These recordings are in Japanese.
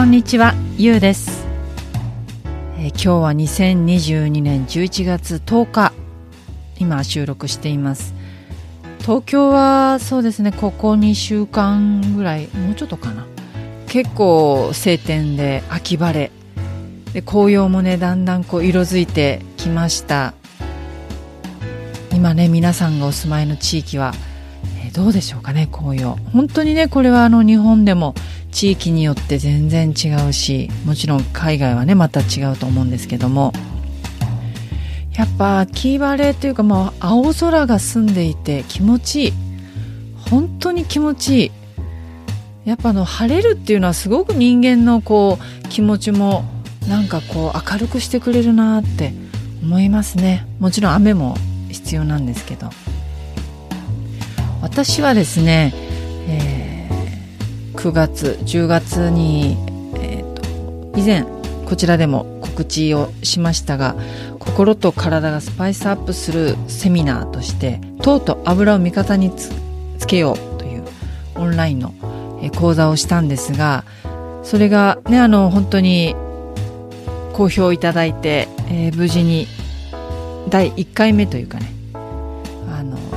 こんにちは、ゆうです、えー今日は2022年11月10日今収録しています。東京はそうですねここ2週間ぐらいもうちょっとかな。結構晴天で秋晴れ。で紅葉もねだんだんこう色づいてきました。今ね皆さんがお住まいの地域は、えーどうでしょうかね紅葉。本当にねこれはあの日本でも地域によって全然違うしもちろん海外はねまた違うと思うんですけども。やっぱ秋晴れというかまあ青空が澄んでいて気持ちいい。本当に気持ちいい。やっぱあの晴れるっていうのはすごく人間のこう気持ちもなんかこう明るくしてくれるなって思いますね。もちろん雨も必要なんですけど。私はですね、9月10月に、えーと以前こちらでも告知をしましたが心と体がスパイスアップするセミナーとして糖と油を味方につけようというオンラインの講座をしたんですがそれがねあの本当に好評いただいて、えー無事に第1回目というかね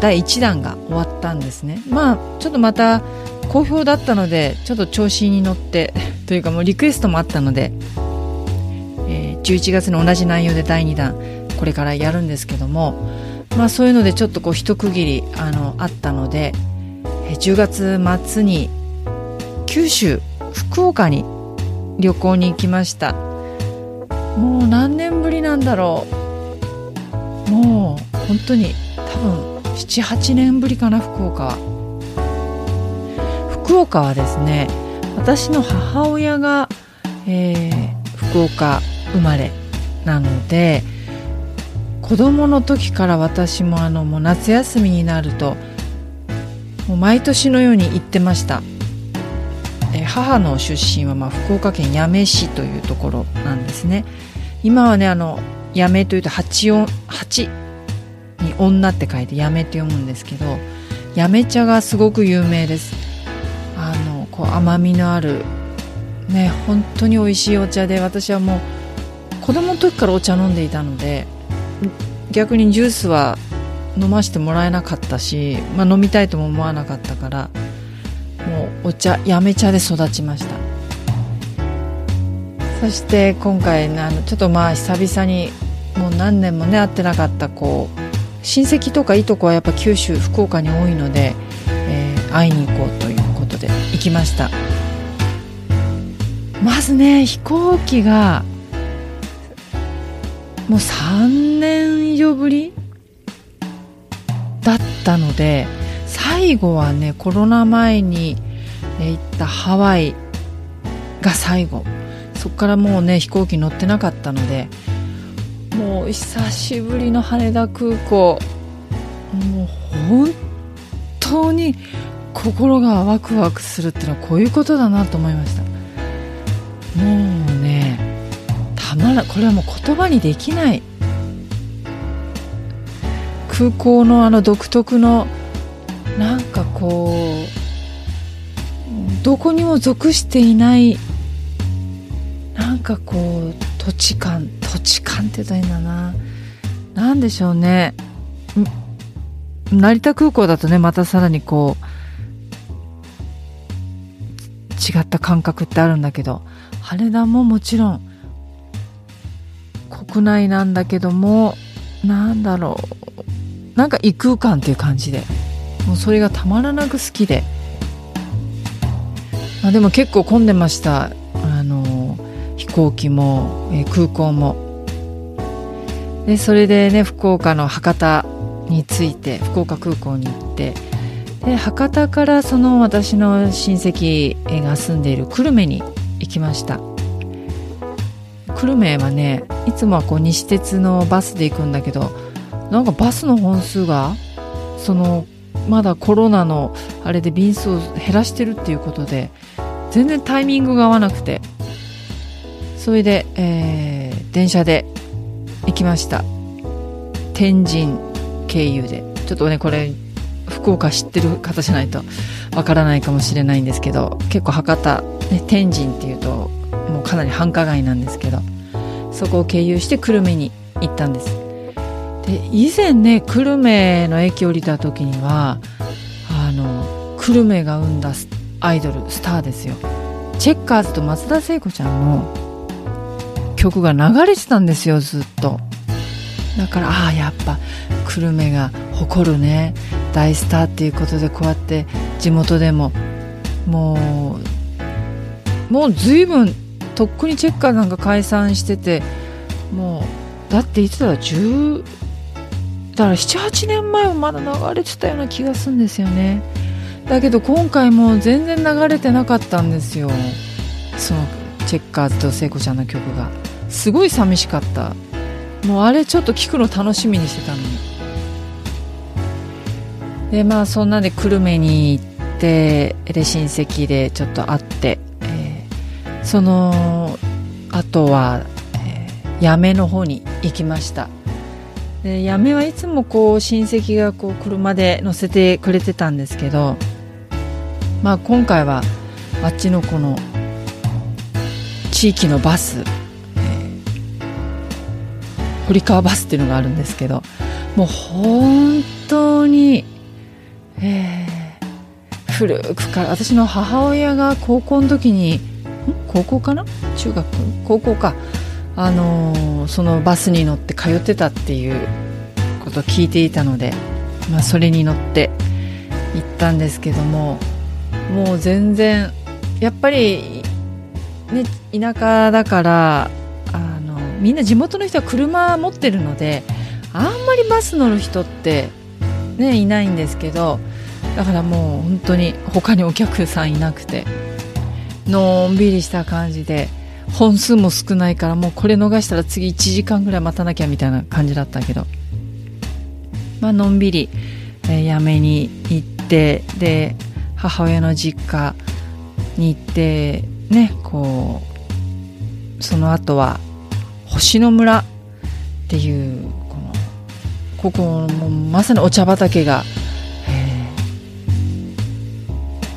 第1弾が終わったんですね。まあちょっとまた好評だったのでちょっと調子に乗って というかもうリクエストもあったので、えー11月の同じ内容で第2弾これからやるんですけどもまあそういうのでちょっとこう一区切りあのあったので、えー10月末に九州福岡に旅行に行きました。もう何年ぶりなんだろう。もう本当に多分78年ぶりかな福岡は。福岡はですね私の母親が、えー福岡生まれなので子供の時から私もあのもう夏休みになるともう毎年のように行ってました、えー母の出身はまあ福岡県八女市というところなんですね。今はねあの八女というと八音八に女って書いて八女って読むんですけど八女茶がすごく有名です。こう甘みのあるね本当に美味しいお茶で私はもう子供の時からお茶飲んでいたので逆にジュースは飲ませてもらえなかったし、まあ、飲みたいとも思わなかったからもうお茶やめ茶で育ちました。そして今回あのちょっとまあ久々にもう何年もね会ってなかったこう親戚とかいとこはやっぱ九州福岡に多いので、えー会いに行こうという行きました。まずね飛行機がもう3年以上ぶりだったので最後はねコロナ前に行ったハワイが最後。そこからもうね飛行機乗ってなかったのでもう久しぶりの羽田空港。もう本当に心がワクワクするっていうのはこういうことだなと思いました。もうねたまらこれはもう言葉にできない。空港のあの独特のなんかこうどこにも属していないなんかこう土地感土地感って言ったらいいんだな。なんでしょうね。成田空港だとねまたさらにこう違った感覚ってあるんだけど羽田ももちろん国内なんだけどもなんだろう。なんか異空間っていう感じでもうそれがたまらなく好きで、まあ、でも結構混んでました。あの飛行機も、え空港も。でそれでね福岡の博多に着いて福岡空港に行ってで博多からその私の親戚が住んでいる久留米に行きました。久留米はねいつもはこう西鉄のバスで行くんだけどなんかバスの本数がそのまだコロナのあれで便数を減らしてるっていうことで全然タイミングが合わなくて。それで、えー、電車で行きました。天神経由で。ちょっとねこれ福岡知ってる方じゃないとわからないかもしれないんですけど結構博多、ね、天神っていうともうかなり繁華街なんですけどそこを経由して久留米に行ったんです。で以前ね久留米の駅降りた時にはあの久留米が生んだアイドルスターですよ。チェッカーズと松田聖子ちゃんの曲が流れてたんですよずっと。だからああやっぱ久留米が誇るね。大スターっていうことでこうやって地元でももうもう随分とっくにチェッカーなんか解散しててもうだっていつだ10だから78年前もまだ流れてたような気がするんですよね。だけど今回も全然流れてなかったんですよ。そのチェッカーズと聖子ちゃんの曲が。すごい寂しかった。もうあれちょっと聞くの楽しみにしてたのに。でまあそんなんで久留米に行ってで親戚でちょっと会ってその後は、えー、八女の方に行きました。で八女はいつもこう親戚がこう車で乗せてくれてたんですけどまあ今回はあっちのこの地域のバス、えー、堀川バスっていうのがあるんですけどもう本当に、えー、古くから私の母親が高校の時に高校かな？中学？高校か。あのー、そのバスに乗って通ってたっていうことを聞いていたので、まあ、それに乗って行ったんですけどももう全然やっぱり、ね、田舎だからあのみんな地元の人は車持ってるのであんまりバス乗る人って、ね、いないんですけどだからもう本当に他にお客さんいなくてのんびりした感じで本数も少ないからもうこれ逃したら次1時間ぐらい待たなきゃみたいな感じだったけどまあのんびり、えー、やめに行ってで母親の実家に行ってねこうその後は星野村っていうここもまさにお茶畑が、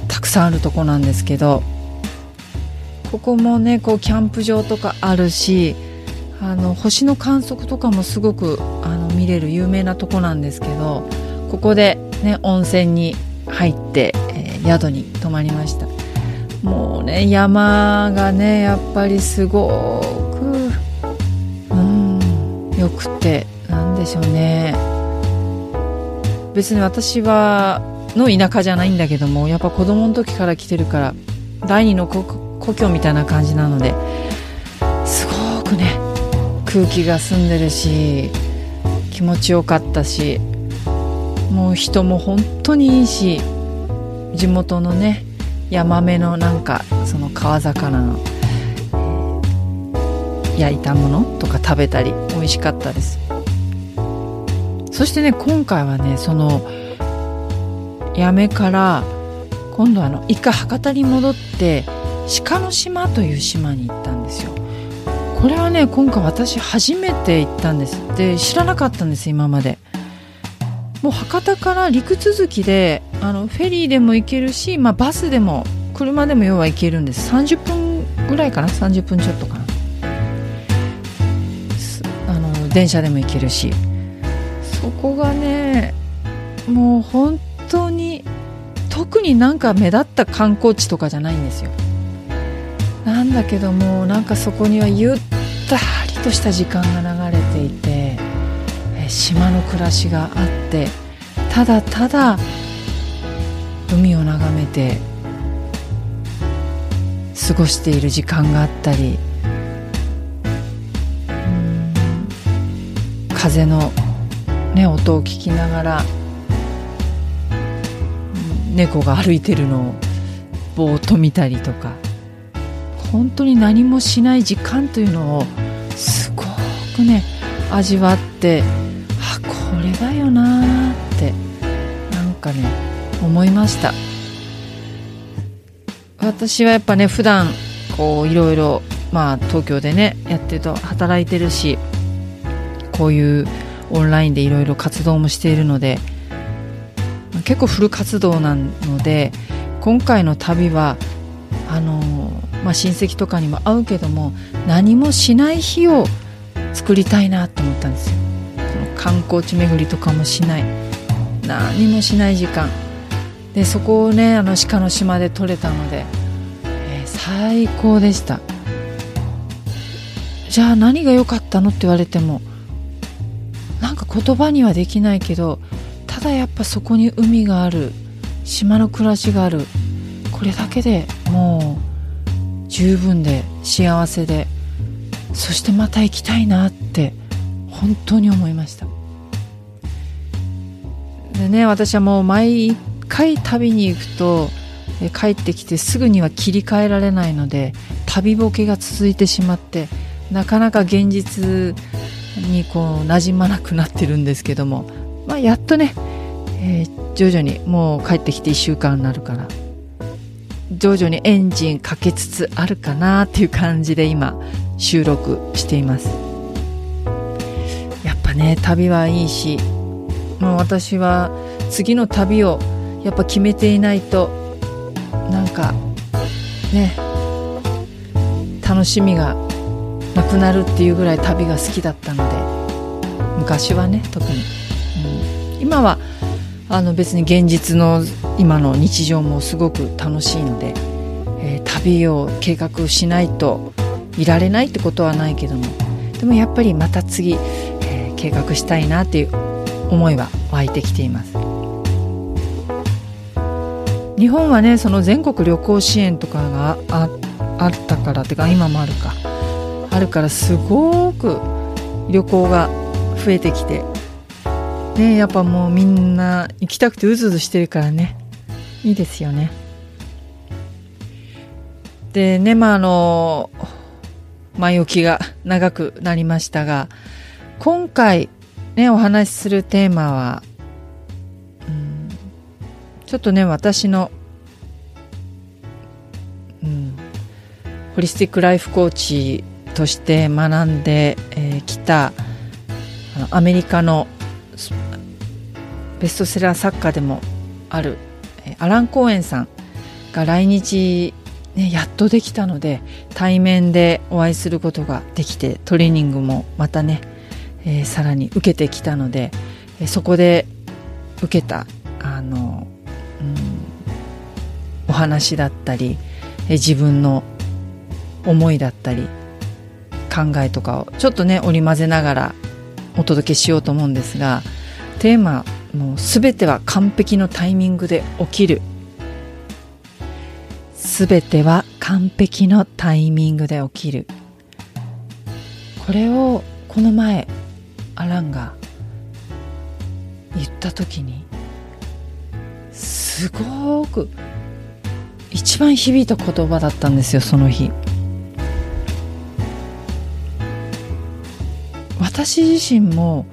たくさんあるとこなんですけどここもねこうキャンプ場とかあるしあの星の観測とかもすごくあの見れる有名なとこなんですけどここで、ね、温泉に入って、えー、宿に泊まりました。もうね山がねやっぱりすごくうんよくて。でしょうね。別に私はの田舎じゃないんだけどもやっぱ子供の時から来てるから第二の故郷みたいな感じなのですごくね空気が澄んでるし気持ちよかったしもう人も本当にいいし地元のねヤマメのなんかその川魚の、焼いたものとか食べたり美味しかったです。そしてね今回はねその八女から今度あの一回博多に戻って鹿の島という島に行ったんですよ。これはね今回私初めて行ったんです。で知らなかったんです今まで。もう博多から陸続きであのフェリーでも行けるし、まあ、バスでも車でも要は行けるんです。30分ぐらいかな？30分ちょっとかな。あの電車でも行けるし。そこがねもう本当に特になんか目立った観光地とかじゃないんですよ。なんだけどもなんかそこにはゆったりとした時間が流れていて島の暮らしがあってただただ海を眺めて過ごしている時間があったり風の、ね、音を聞きながら猫が歩いてるのをぼーっと見たりとか本当に何もしない時間というのをすごくね味わってあこれだよなってなんかね思いました。私はやっぱね普段こういろいろまあ東京でねやってると働いてるしこういうオンラインでいろいろ活動もしているので結構フル活動なので今回の旅はあの、まあ、親戚とかにも会うけども何もしない日を作りたいなと思ったんですよ。観光地巡りとかもしない。何もしない時間。でそこをねあの鹿の島で撮れたので、えー、最高でした。じゃあ何が良かったのって言われてもなんか言葉にはできないけどただやっぱそこに海がある島の暮らしがあるこれだけでもう十分で幸せでそしてまた行きたいなって本当に思いました。でね私はもう毎回旅に行くと帰ってきてすぐには切り替えられないので旅ボケが続いてしまってなかなか現実にこう馴染まなくなってるんですけども、まあ、やっとねえー、徐々にもう帰ってきて1週間になるから。徐々にエンジンかけつつあるかなっていう感じで今収録しています。やっぱね旅はいいしもう私は次の旅をやっぱ決めていないとなんかね楽しみがなくなるっていうぐらい旅が好きだったので昔はね特に、うん、今はあの別に現実の今の日常もすごく楽しいので、えー、旅を計画しないといられないってことはないけどもでもやっぱりまた次、えー、計画したいなっていう思いは湧いてきています。日本はねその全国旅行支援とかがあったからってか今もあるか。るからすごく旅行が増えてきて。ねやっぱもうみんな行きたくてうずうずしてるからね。いいですよね。でねまああの前置きが長くなりましたが今回ねお話しするテーマは、うん、ちょっとね私の、うん、ホリスティックライフコーチとして学んでき、えー、たアメリカのベストセラー作家でもあるアラン・コーエンさんが来日、ね、やっとできたので対面でお会いすることができてトレーニングもまたね、えー、さらに受けてきたので、え、そこで受けたあの、うん、お話だったり、え、自分の思いだったり考えとかをちょっとね織り交ぜながらお届けしようと思うんですがテーマもう全ては完璧のタイミングで起きる。全ては完璧のタイミングで起きる。これをこの前アランが言った時にすごく一番響いた言葉だったんですよその日。私自身も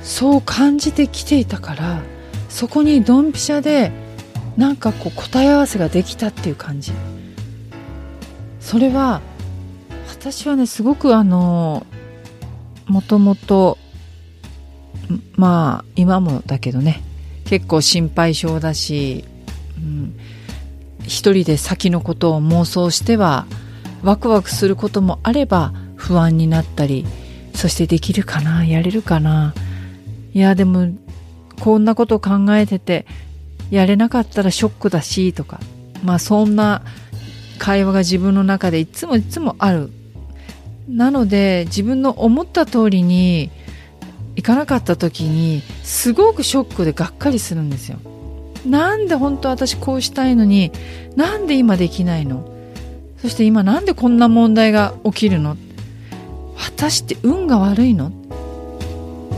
そう感じてきていたからそこにドンピシャでなんかこう答え合わせができたっていう感じ。それは私はねすごくあのもともとまあ今もだけどね結構心配性だし、うん、一人で先のことを妄想してはワクワクすることもあれば不安になったりそしてできるかな？やれるかな？いやでもこんなこと考えててやれなかったらショックだしとかまあそんな会話が自分の中でいつもいつもある。なので自分の思った通りにいかなかった時にすごくショックでがっかりするんですよ。なんで本当私こうしたいのになんで今できないの？そして今なんでこんな問題が起きるの？私って運が悪いの？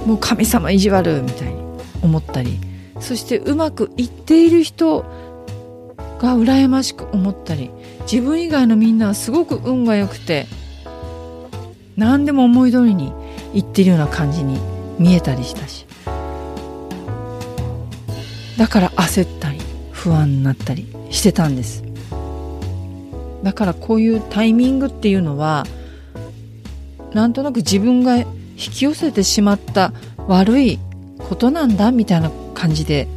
もう神様意地悪みたいに思ったり。そしてうまくいっている人が羨ましく思ったり。自分以外のみんなはすごく運が良くて何でも思い通りにいってるような感じに見えたりしたし。だから焦ったり不安になったりしてたんです。だからこういうタイミングっていうのはなんとなく自分が引き寄せてしまった悪いことなんだみたいな感じで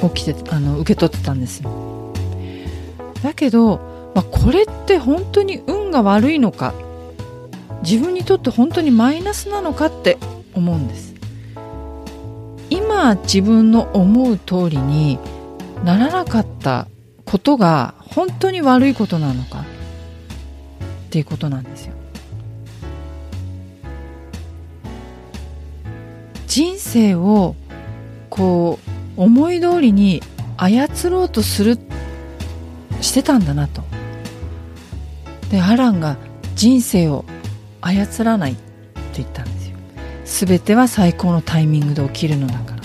起きてあの受け取ってたんですよ。だけど、まあ、これって本当に運が悪いのか？自分にとって本当にマイナスなのかって思うんです。今自分の思う通りにならなかったことが本当に悪いことなのかっていうことなんですよ。人生をこう思い通りに操ろうとするしてたんだなと。でアランが人生を操らないって言ったんですよ。全ては最高のタイミングで起きるのだから。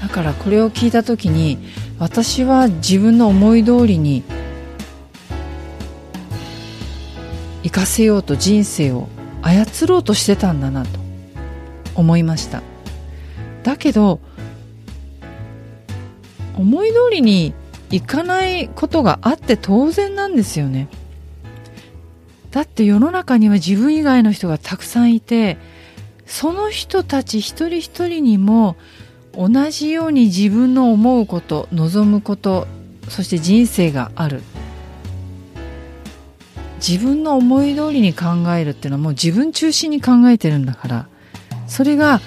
だからこれを聞いた時に私は自分の思い通りに生かせようと人生を操ろうとしてたんだなと思いました。だけど思い通りにいかないことがあって当然なんですよね。だって世の中には自分以外の人がたくさんいてその人たち一人一人にも同じように自分の思うこと望むことそして人生がある。自分の思い通りに考えるっていうのはもう自分中心に考えてるんだからそれが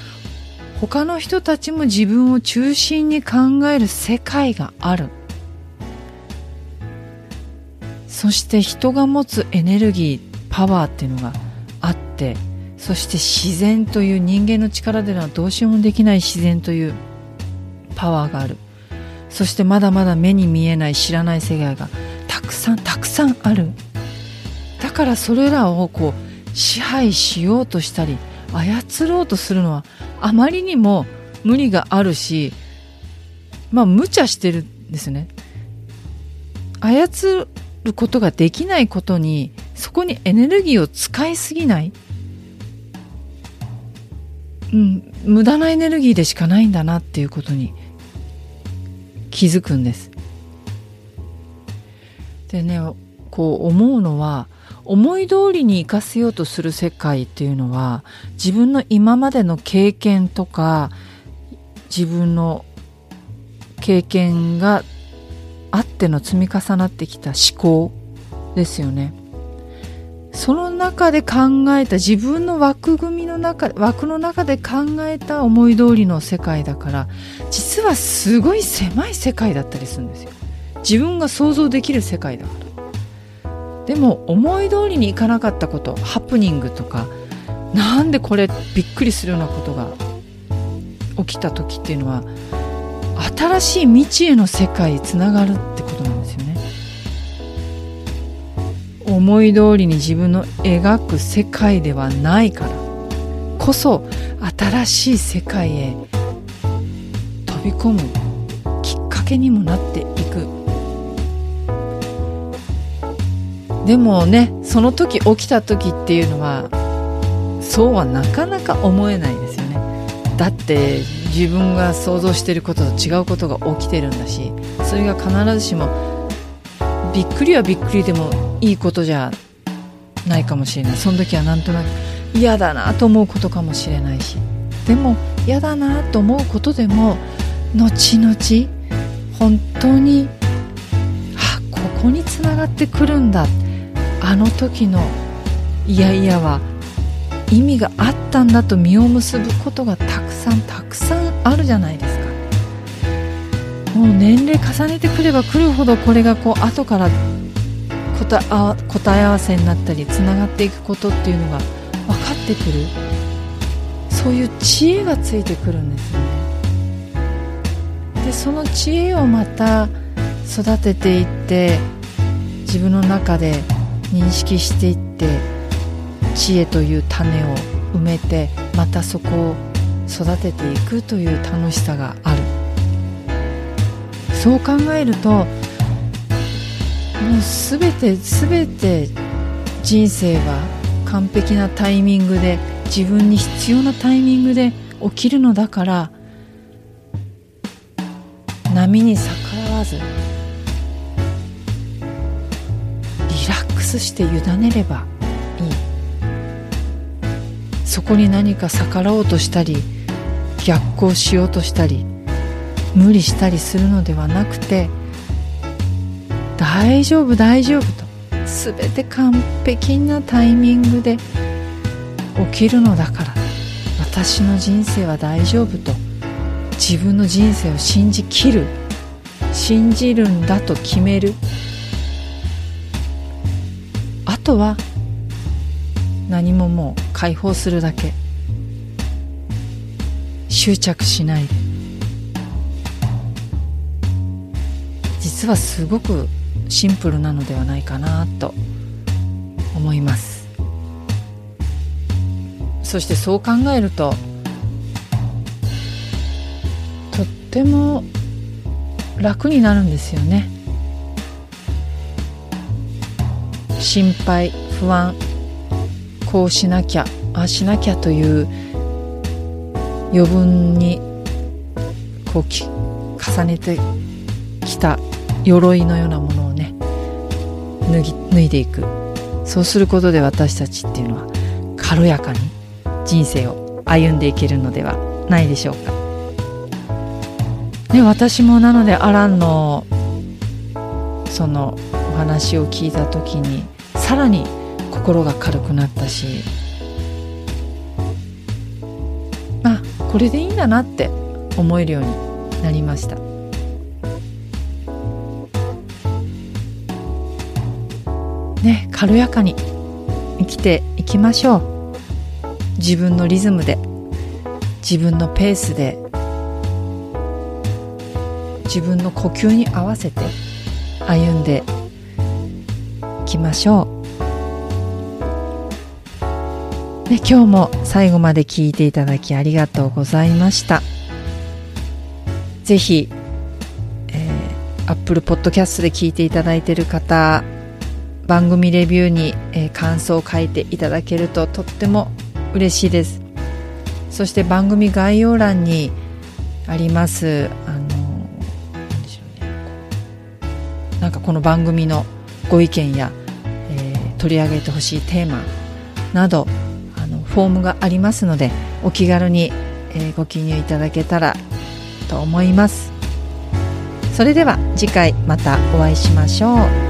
他の人たちも自分を中心に考える世界がある。そして人が持つエネルギーパワーっていうのがあってそして自然という人間の力ではどうしようもできない自然というパワーがある。そしてまだまだ目に見えない知らない世界がたくさんたくさんある。だからそれらをこう支配しようとしたり操ろうとするのはあまりにも無理があるしまあ無茶してるんですね。操ることができないことにそこにエネルギーを使いすぎない。うん無駄なエネルギーでしかないんだなっていうことに気づくんです。でねこう思うのは思い通りに生かせようとする世界っていうのは自分の今までの経験とか自分の経験があっての積み重なってきた思考ですよね。その中で考えた自分の枠組みの中枠の中で考えた思い通りの世界だから実はすごい狭い世界だったりするんですよ自分が想像できる世界だからでも思い通りにいかなかったことハプニングとかなんでこれびっくりするようなことが起きた時っていうのは新しい未知への世界につながるってことなんですよね。思い通りに自分の描く世界ではないからこそ新しい世界へ飛び込むきっかけにもなっていく。でもねその時起きた時っていうのはそうはなかなか思えないですよね。だって自分が想像していることと違うことが起きてるんだしそれが必ずしもびっくりはびっくりでもいいことじゃないかもしれない。その時はなんとなく嫌だなと思うことかもしれないし。でも嫌だなと思うことでも後々本当にあここにつながってくるんだってあの時のいやいやは意味があったんだと実を結ぶことがたくさんたくさんあるじゃないですか。もう年齢重ねてくればくるほどこれがこう後から答え合わせになったりつながっていくことっていうのが分かってくる。そういう知恵がついてくるんですよね。でその知恵をまた育てていって自分の中で認識していって知恵という種を埋めてまたそこを育てていくという楽しさがある。そう考えるともう全て全て人生は完璧なタイミングで自分に必要なタイミングで起きるのだから波に逆らわずスして委ねればいい。そこに何か逆らおうとしたり逆行しようとしたり無理したりするのではなくて大丈夫大丈夫と全て完璧なタイミングで起きるのだから私の人生は大丈夫と自分の人生を信じきる信じるんだと決める。とは何ももう解放するだけ。執着しない。で実はすごくシンプルなのではないかなと思います。そしてそう考えるととっても楽になるんですよね。心配不安こうしなきゃああしなきゃという余分にこうき重ねてきた鎧のようなものをね脱ぎ脱いでいくそうすることで私たちっていうのは軽やかに人生を歩んでいけるのではないでしょうか。ね、私もなのでアランのそのお話を聞いた時にさらに心が軽くなったしあこれでいいんだなって思えるようになりました。ね軽やかに生きていきましょう自分のリズムで自分のペースで自分の呼吸に合わせて歩んできましょう。で今日も最後まで聞いていただきありがとうございました。ぜひ、えー、Apple Podcast で聞いていただいている方番組レビューに、えー、感想を書いていただけるととっても嬉しいです。そして番組概要欄にありますあのなんかこの番組のご意見や、取り上げてほしいテーマなどあのフォームがありますのでお気軽に、えー、ご記入いただけたらと思います。それでは次回またお会いしましょう。